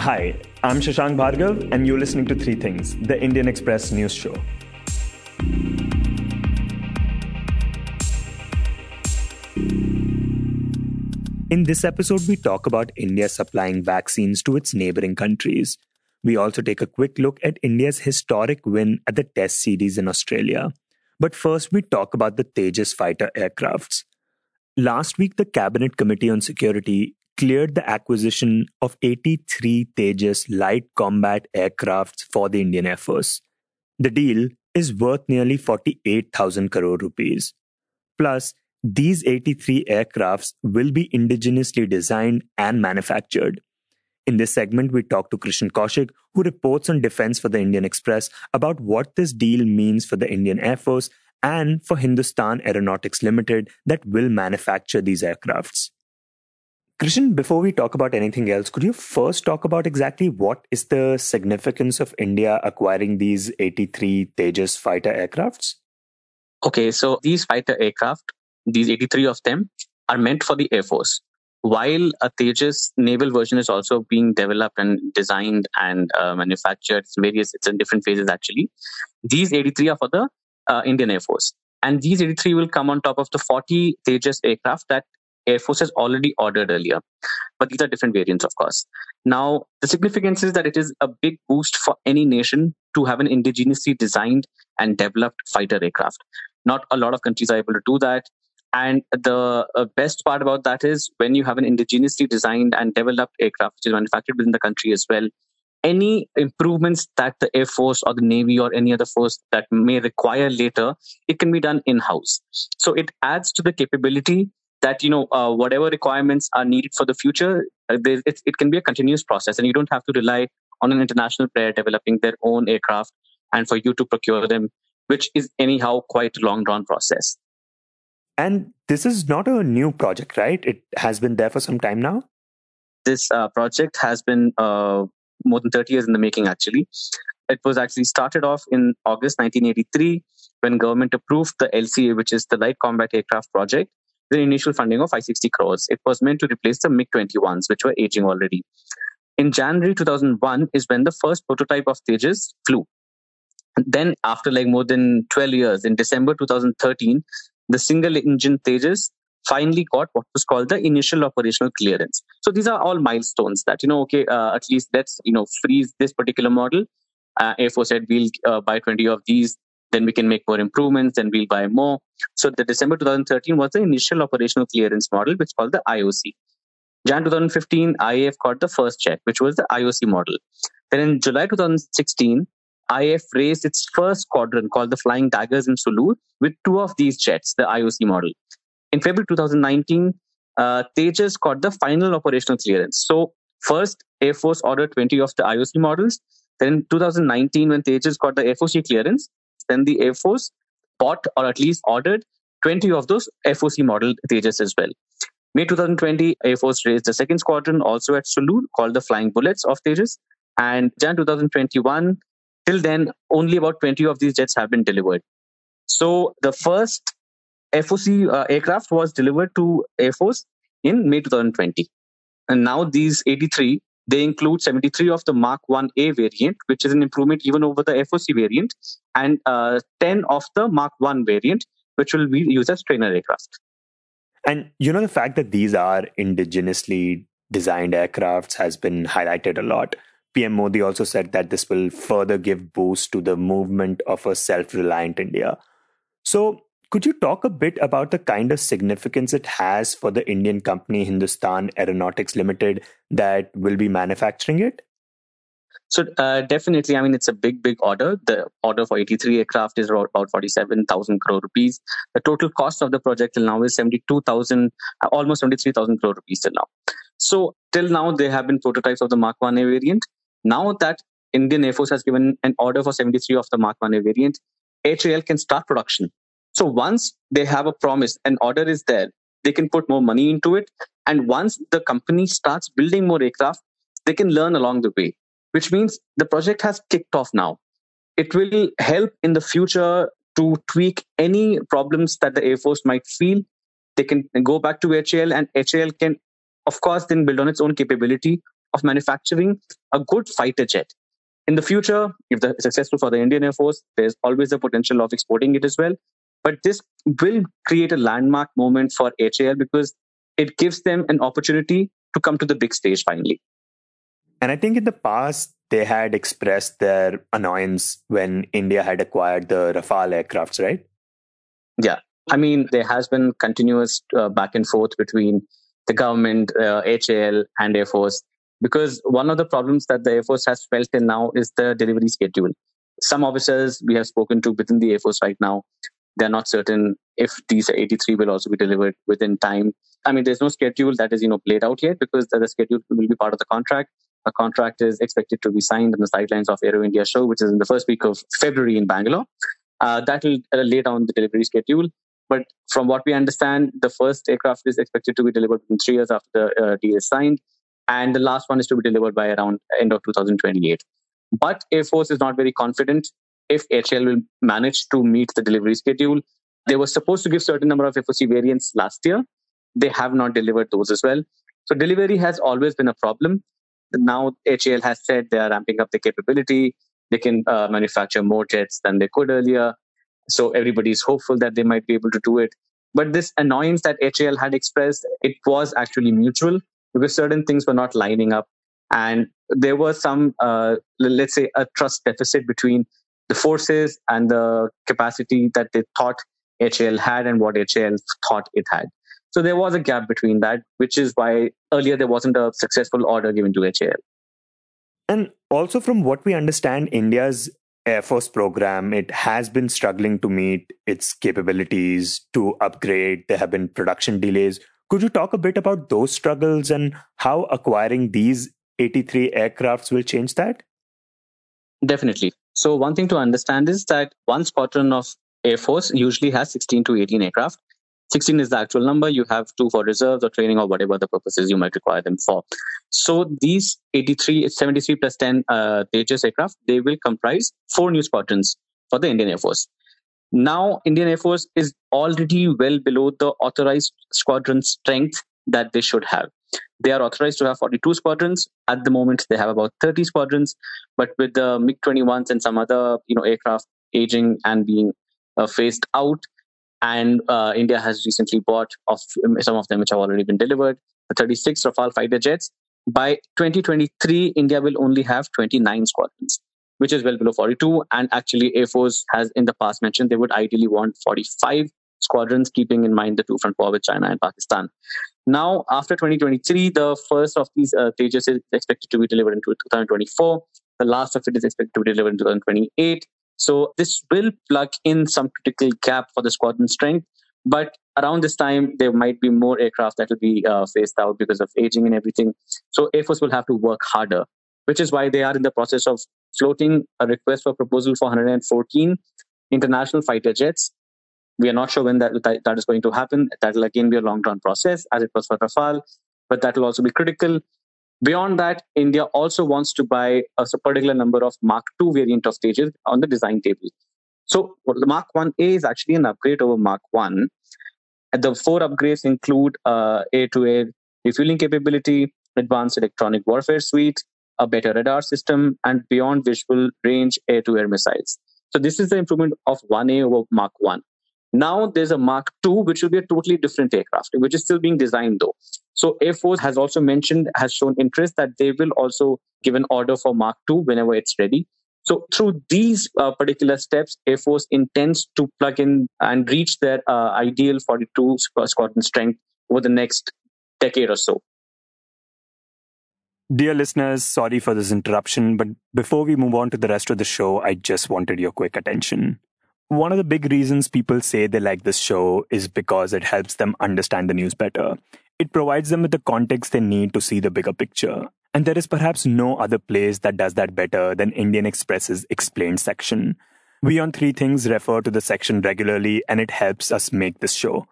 Hi, I'm Shashank Bhargav, and you're listening to Three Things, the Indian Express news show. In this episode, we talk about India supplying vaccines to its neighboring countries. We also take a quick look at India's historic win at the Test Series in Australia. But first, we talk about the Tejas fighter aircrafts. Last week, the Cabinet Committee on Security cleared the acquisition of 83 Tejas light combat aircrafts for the Indian Air Force. The deal is worth nearly 48,000 crore rupees. Plus, these 83 aircrafts will be indigenously designed and manufactured. In this segment, we talk to Krishan Kaushik, who reports on defense for the Indian Express, about what this deal means for the Indian Air Force and for Hindustan Aeronautics Limited that will manufacture these aircrafts. Krishan, before we talk about anything else, could you first talk about exactly what is the significance of India acquiring these 83 Tejas fighter aircrafts? Okay, so these fighter aircraft these 83 of them are meant for the Air Force. While a Tejas naval version is also being developed and designed and uh, manufactured, it's various, it's in different phases actually. These 83 are for the uh, Indian Air Force. And these 83 will come on top of the 40 Tejas aircraft that Air Force has already ordered earlier. But these are different variants, of course. Now, the significance is that it is a big boost for any nation to have an indigenously designed and developed fighter aircraft. Not a lot of countries are able to do that. And the uh, best part about that is when you have an indigenously designed and developed aircraft, which is manufactured within the country as well, any improvements that the Air Force or the Navy or any other force that may require later, it can be done in house. So it adds to the capability that you know uh, whatever requirements are needed for the future, uh, it, it can be a continuous process, and you don't have to rely on an international player developing their own aircraft and for you to procure them, which is anyhow quite a long drawn process. And this is not a new project, right? It has been there for some time now. This uh, project has been uh, more than 30 years in the making, actually. It was actually started off in August 1983 when government approved the LCA, which is the Light Combat Aircraft Project, an initial funding of 560 crores. It was meant to replace the MiG-21s, which were aging already. In January 2001 is when the first prototype of Tejas flew. then, after like more than 12 years, in December 2013, the single engine Tejas finally got what was called the initial operational clearance. So these are all milestones that, you know, okay, uh, at least let's, you know, freeze this particular model. Uh, Air Force said we'll uh, buy 20 of these, then we can make more improvements, then we'll buy more. So the December 2013 was the initial operational clearance model, which is called the IOC. Jan 2015, IAF got the first jet, which was the IOC model. Then in July 2016, IAF raised its first squadron called the Flying Daggers in Sulur with two of these jets, the IOC model. In February 2019, uh, Tejas got the final operational clearance. So, first, Air Force ordered 20 of the IOC models. Then, in 2019, when Tejas got the FOC clearance, then the Air Force bought or at least ordered 20 of those FOC model Tejas as well. May 2020, Air Force raised the second squadron also at Sulur called the Flying Bullets of Tejas. And Jan 2021, Till then, only about 20 of these jets have been delivered. So the first FOC uh, aircraft was delivered to Air Force in May 2020. And now these 83, they include 73 of the Mark 1A variant, which is an improvement even over the FOC variant, and uh, 10 of the Mark 1 variant, which will be used as trainer aircraft. And you know, the fact that these are indigenously designed aircrafts has been highlighted a lot. PM Modi also said that this will further give boost to the movement of a self-reliant India. So, could you talk a bit about the kind of significance it has for the Indian company Hindustan Aeronautics Limited that will be manufacturing it? So uh, definitely, I mean, it's a big, big order. The order for 83 aircraft is about 47,000 crore rupees. The total cost of the project till now is 72,000, uh, almost 73,000 crore rupees till now. So till now, there have been prototypes of the Mark 1A variant. Now that Indian Air Force has given an order for 73 of the Mark 1A variant, HAL can start production. So once they have a promise, an order is there, they can put more money into it. And once the company starts building more aircraft, they can learn along the way, which means the project has kicked off now. It will help in the future to tweak any problems that the Air Force might feel. They can go back to HAL and HAL can, of course, then build on its own capability of manufacturing a good fighter jet. In the future, if it's successful for the Indian Air Force, there's always the potential of exporting it as well. But this will create a landmark moment for HAL because it gives them an opportunity to come to the big stage finally. And I think in the past, they had expressed their annoyance when India had acquired the Rafale aircrafts, right? Yeah. I mean, there has been continuous uh, back and forth between the government, uh, HAL, and Air Force because one of the problems that the Air Force has felt in now is the delivery schedule. Some officers we have spoken to within the Air Force right now, they're not certain if these 83 will also be delivered within time. I mean, there's no schedule that is, you know, played out yet because the schedule will be part of the contract. A contract is expected to be signed on the sidelines of Aero India show, which is in the first week of February in Bangalore. Uh, that will uh, lay down the delivery schedule. But from what we understand, the first aircraft is expected to be delivered in three years after the uh, deal is signed, and the last one is to be delivered by around end of 2028. But Air Force is not very confident if HAL will manage to meet the delivery schedule. They were supposed to give certain number of FOC variants last year. They have not delivered those as well. So delivery has always been a problem now HAL has said they are ramping up the capability. They can uh, manufacture more jets than they could earlier. So everybody is hopeful that they might be able to do it. But this annoyance that HAL had expressed, it was actually mutual because certain things were not lining up. And there was some, uh, let's say, a trust deficit between the forces and the capacity that they thought HAL had and what HAL thought it had. So there was a gap between that, which is why earlier there wasn't a successful order given to HAL. And also, from what we understand, India's Air Force program, it has been struggling to meet its capabilities to upgrade. There have been production delays. Could you talk a bit about those struggles and how acquiring these 83 aircrafts will change that? Definitely. So, one thing to understand is that one squadron of Air Force usually has 16 to 18 aircraft. 16 is the actual number. You have two for reserves or training or whatever the purposes you might require them for. So these 83, 73 plus 10 uh, Tejas aircraft, they will comprise four new squadrons for the Indian Air Force. Now, Indian Air Force is already well below the authorized squadron strength that they should have. They are authorized to have 42 squadrons. At the moment, they have about 30 squadrons. But with the MiG-21s and some other, you know, aircraft aging and being uh, phased out, and uh, India has recently bought of some of them which have already been delivered. The 36 Rafale fighter jets. By 2023, India will only have 29 squadrons, which is well below 42. And actually, Air Force has in the past mentioned they would ideally want 45 squadrons, keeping in mind the two front war with China and Pakistan. Now, after 2023, the first of these uh, Tejas is expected to be delivered in 2024. The last of it is expected to be delivered in 2028. So this will plug in some critical gap for the squadron strength. But around this time, there might be more aircraft that will be uh, phased out because of aging and everything. So Air Force will have to work harder, which is why they are in the process of floating a request for proposal for 114 international fighter jets. We are not sure when that, that is going to happen. That will again be a long term process, as it was for Rafale, but that will also be critical. Beyond that, India also wants to buy a particular number of Mark II variant of Tejas on the design table. So the Mark 1A is actually an upgrade over Mark 1. The four upgrades include uh, air-to-air refueling capability, advanced electronic warfare suite, a better radar system, and beyond visual range air-to-air missiles. So this is the improvement of 1A over Mark 1. Now there's a Mark II, which will be a totally different aircraft, which is still being designed though. So Air Force has also mentioned, has shown interest that they will also give an order for Mark II whenever it's ready. So through these uh, particular steps, Air Force intends to plug in and reach their uh, ideal 42 squadron strength over the next decade or so. Dear listeners, sorry for this interruption, but before we move on to the rest of the show, I just wanted your quick attention. One of the big reasons people say they like this show is because it helps them understand the news better. It provides them with the context they need to see the bigger picture. And there is perhaps no other place that does that better than Indian Express's explained section. We on Three Things refer to the section regularly, and it helps us make this show.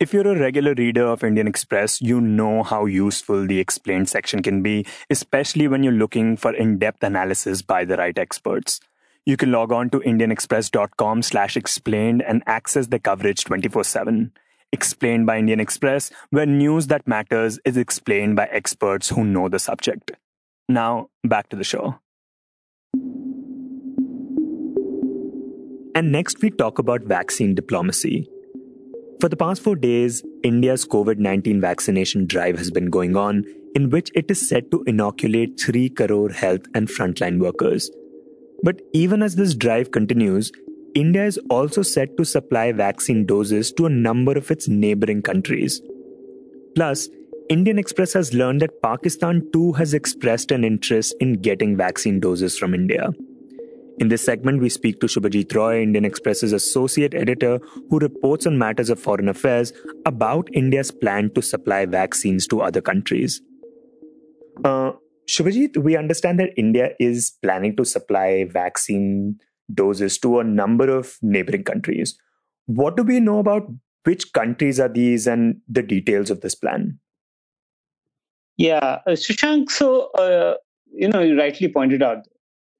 If you're a regular reader of Indian Express, you know how useful the explained section can be, especially when you're looking for in-depth analysis by the right experts. You can log on to indianexpress.com slash explained and access the coverage 24-7 explained by Indian Express, where news that matters is explained by experts who know the subject. Now, back to the show. And next, we talk about vaccine diplomacy. For the past four days, India's COVID 19 vaccination drive has been going on, in which it is set to inoculate 3 crore health and frontline workers. But even as this drive continues, India is also set to supply vaccine doses to a number of its neighboring countries. Plus, Indian Express has learned that Pakistan too has expressed an interest in getting vaccine doses from India. In this segment, we speak to Shubhajit Roy, Indian Express's associate editor, who reports on matters of foreign affairs about India's plan to supply vaccines to other countries. Uh, Shubhajit, we understand that India is planning to supply vaccine doses to a number of neighboring countries. What do we know about which countries are these and the details of this plan? Yeah, uh, Shashank, so, uh, you know, you rightly pointed out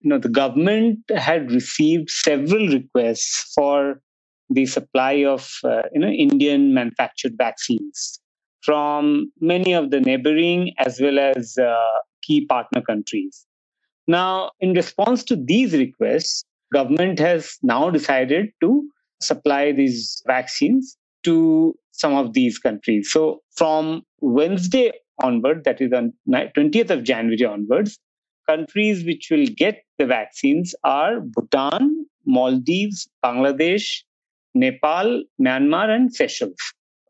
you know, the government had received several requests for the supply of uh, you know Indian manufactured vaccines from many of the neighboring as well as uh, key partner countries. Now, in response to these requests, government has now decided to supply these vaccines to some of these countries. So, from Wednesday onward, that is on 20th of January onwards, countries which will get the vaccines are Bhutan, Maldives, Bangladesh, Nepal, Myanmar, and Seychelles.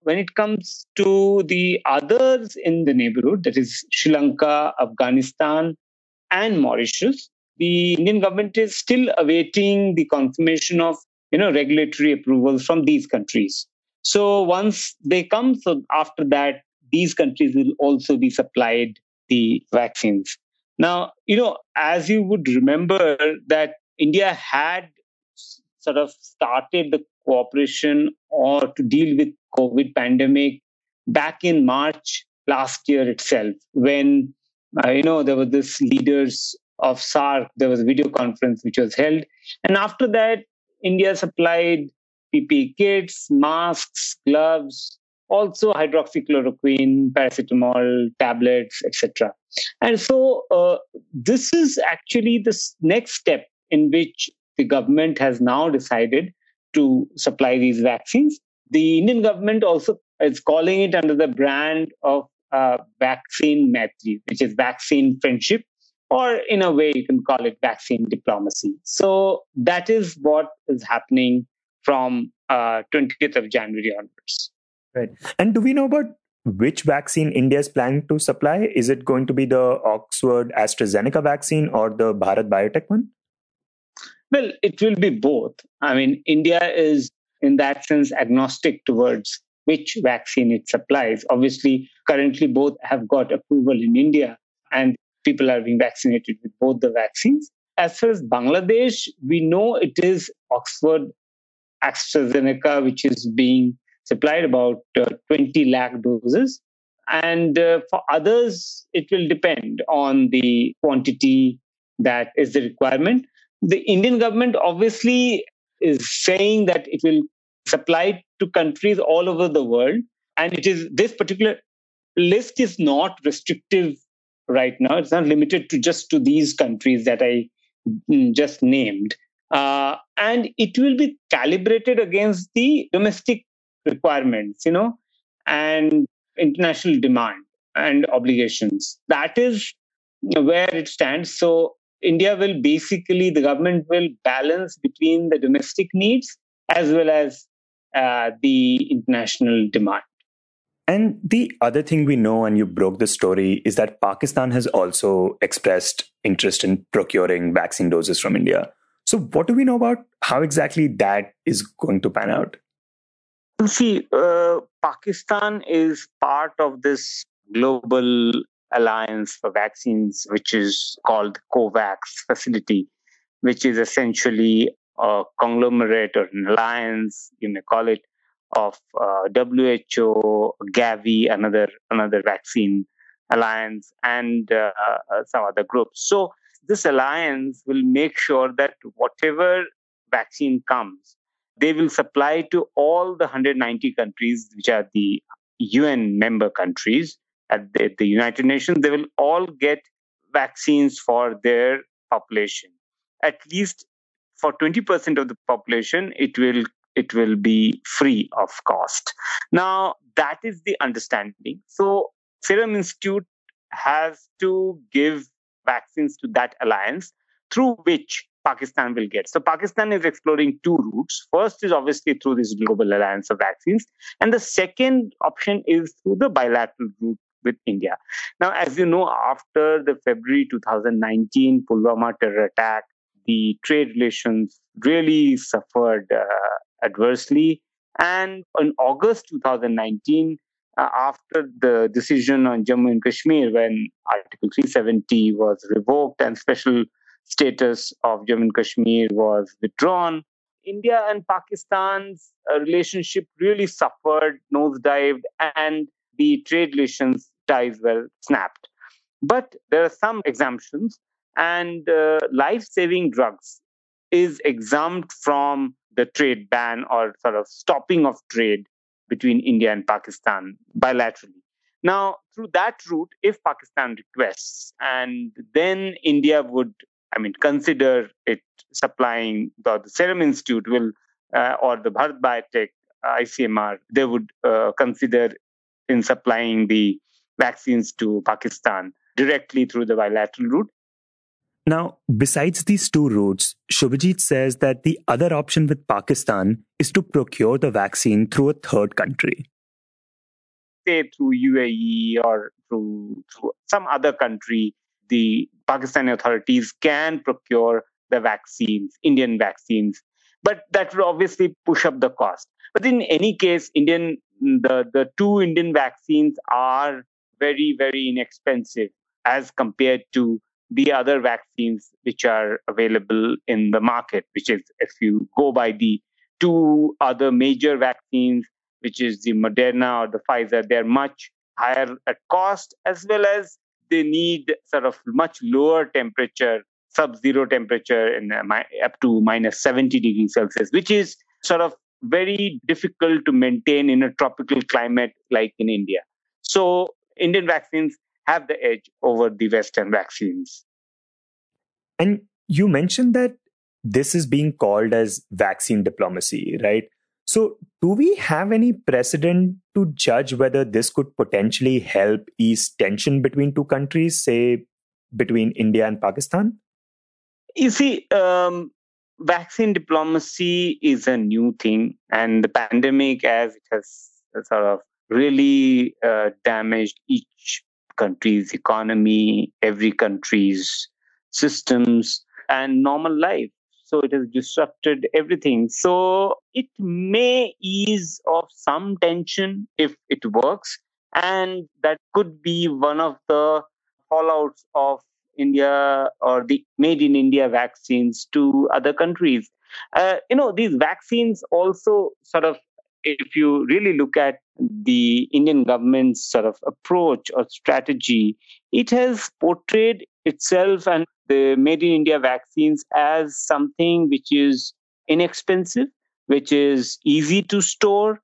When it comes to the others in the neighborhood, that is Sri Lanka, Afghanistan, and Mauritius, the Indian government is still awaiting the confirmation of you know regulatory approvals from these countries. So once they come, so after that, these countries will also be supplied the vaccines. Now, you know, as you would remember that India had sort of started the cooperation or to deal with COVID pandemic back in March last year itself, when uh, you know there were this leaders of SAARC, there was a video conference which was held, and after that, India supplied PPE kits, masks, gloves, also hydroxychloroquine, paracetamol, tablets, etc. And so uh, this is actually the next step in which the government has now decided to supply these vaccines. The Indian government also is calling it under the brand of uh, vaccine maitri, which is vaccine friendship, or in a way you can call it vaccine diplomacy. So that is what is happening from uh, 20th of January onwards. Right. And do we know about which vaccine India is planning to supply? Is it going to be the Oxford AstraZeneca vaccine or the Bharat Biotech one? Well, it will be both. I mean, India is in that sense agnostic towards which vaccine it supplies. Obviously, currently both have got approval in India and people are being vaccinated with both the vaccines. As far as Bangladesh, we know it is Oxford AstraZeneca, which is being supplied about uh, 20 lakh doses. And uh, for others, it will depend on the quantity that is the requirement. The Indian government obviously is saying that it will supply to countries all over the world. And it is this particular list is not restrictive right now. It's not limited to just to these countries that I mm, just named. Uh, and it will be calibrated against the domestic requirements, you know, and international demand and obligations. That is where it stands. So India will basically, the government will balance between the domestic needs as well as uh, the international demand. And the other thing we know, and you broke the story, is that Pakistan has also expressed interest in procuring vaccine doses from India. So, what do we know about how exactly that is going to pan out? See, uh, Pakistan is part of this global alliance for vaccines, which is called COVAX facility, which is essentially a conglomerate or an alliance, you may call it, of uh, WHO, Gavi, another another vaccine alliance, and uh, uh, some other groups. So this alliance will make sure that whatever vaccine comes they will supply to all the 190 countries, which are the UN member countries at the, the United Nations. They will all get vaccines for their population. At least for 20% of the population, it will it will be free of cost. Now, that is the understanding. So, Serum Institute has to give vaccines to that alliance through which Pakistan will get. So Pakistan is exploring two routes. First is obviously through this global alliance of vaccines, and the second option is through the bilateral route with India. Now, as you know, after the February 2019 Pulwama terror attack, the trade relations really suffered uh, adversely. And in August 2019, uh, after the decision on Jammu and Kashmir, when Article 370 was revoked and special status of Jammu and Kashmir was withdrawn, India and Pakistan's uh, relationship really suffered, nosedived, and the trade relations ties were snapped. But there are some exemptions, and uh, life saving drugs is exempt from the trade ban or sort of stopping of trade between India and Pakistan bilaterally. Now, through that route, if Pakistan requests, and then India would, I mean, consider it supplying the, the Serum Institute will uh, or the Bharat Biotech ICMR, they would uh, consider in supplying the vaccines to Pakistan directly through the bilateral route. Now, besides these two routes, Shubhajit says that the other option with Pakistan is to procure the vaccine through a third country. Say through UAE or through, through some other country, the Pakistani authorities can procure the vaccines, Indian vaccines, but that would obviously push up the cost. But in any case, Indian the, the two Indian vaccines are very, very inexpensive as compared to the other vaccines which are available in the market, which is if you go by the two other major vaccines, which is the Moderna or the Pfizer, they're much higher at cost as well as they need sort of much lower temperature, sub-zero temperature in uh, up to minus 70 degrees Celsius, which is sort of very difficult to maintain in a tropical climate like in India. So Indian vaccines have the edge over the Western vaccines. And you mentioned that this is being called as vaccine diplomacy, right? So, do we have any precedent to judge whether this could potentially help ease tension between two countries, say between India and Pakistan? You see, um, vaccine diplomacy is a new thing, and the pandemic, as it has sort of really uh, damaged each country's economy, every country's systems, and normal life. So it has disrupted everything. So it may ease of some tension if it works. And that could be one of the fallouts of India or the made in India vaccines to other countries. Uh, you know, these vaccines also sort of if you really look at the Indian government's sort of approach or strategy, it has portrayed itself and the Made in India vaccines as something which is inexpensive, which is easy to store,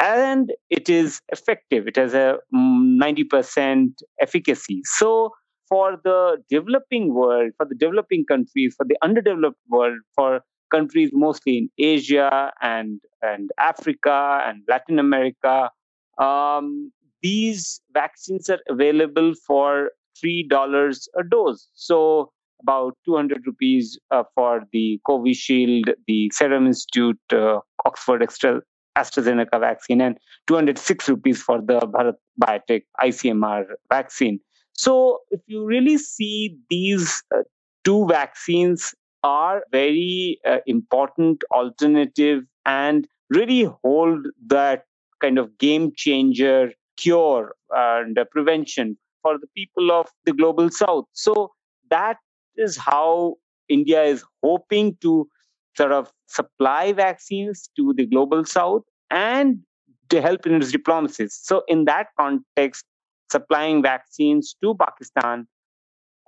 and it is effective. It has a 90% mm, efficacy. So, for the developing world, for the developing countries, for the underdeveloped world, for countries mostly in Asia and, and Africa and Latin America. Um, these vaccines are available for $3 a dose. So about 200 rupees uh, for the Covishield, the Serum Institute, uh, Oxford Extra, AstraZeneca vaccine, and 206 rupees for the Bharat Biotech ICMR vaccine. So if you really see these uh, two vaccines are very uh, important alternative and really hold that kind of game changer cure and prevention for the people of the global south. So that is how india is hoping to sort of supply vaccines to the global south and to help in its diplomacies. So in that context supplying vaccines to pakistan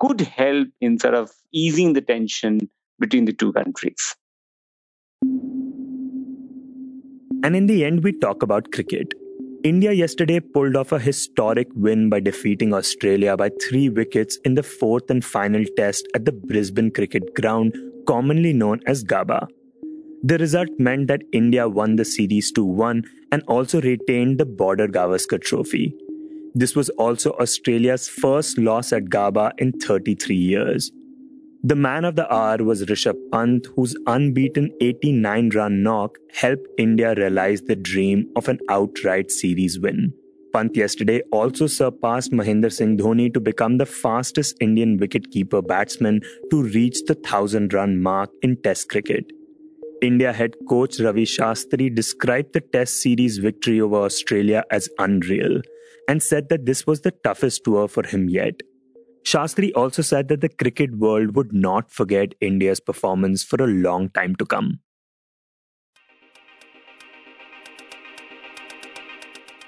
could help in sort of easing the tension between the two countries. And in the end, we talk about cricket. India yesterday pulled off a historic win by defeating Australia by three wickets in the fourth and final test at the Brisbane Cricket Ground, commonly known as Gabba. The result meant that India won the series 2 1 and also retained the Border Gavaskar Trophy. This was also Australia's first loss at Gabba in 33 years. The man of the hour was Rishabh Pant, whose unbeaten 89 run knock helped India realize the dream of an outright series win. Pant yesterday also surpassed Mahendra Singh Dhoni to become the fastest Indian wicketkeeper batsman to reach the 1000 run mark in Test cricket. India head coach Ravi Shastri described the Test series victory over Australia as unreal and said that this was the toughest tour for him yet. Shastri also said that the cricket world would not forget India's performance for a long time to come.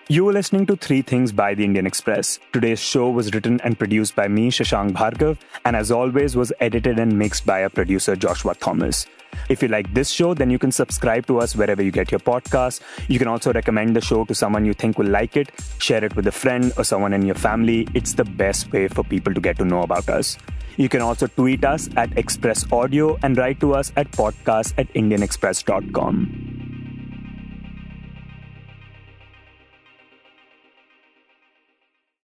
You were listening to Three Things by the Indian Express. Today's show was written and produced by me, Shashank Bhargav, and as always, was edited and mixed by our producer, Joshua Thomas. If you like this show, then you can subscribe to us wherever you get your podcasts. You can also recommend the show to someone you think will like it, share it with a friend or someone in your family. It's the best way for people to get to know about us. You can also tweet us at Express Audio and write to us at podcast at indianexpress.com.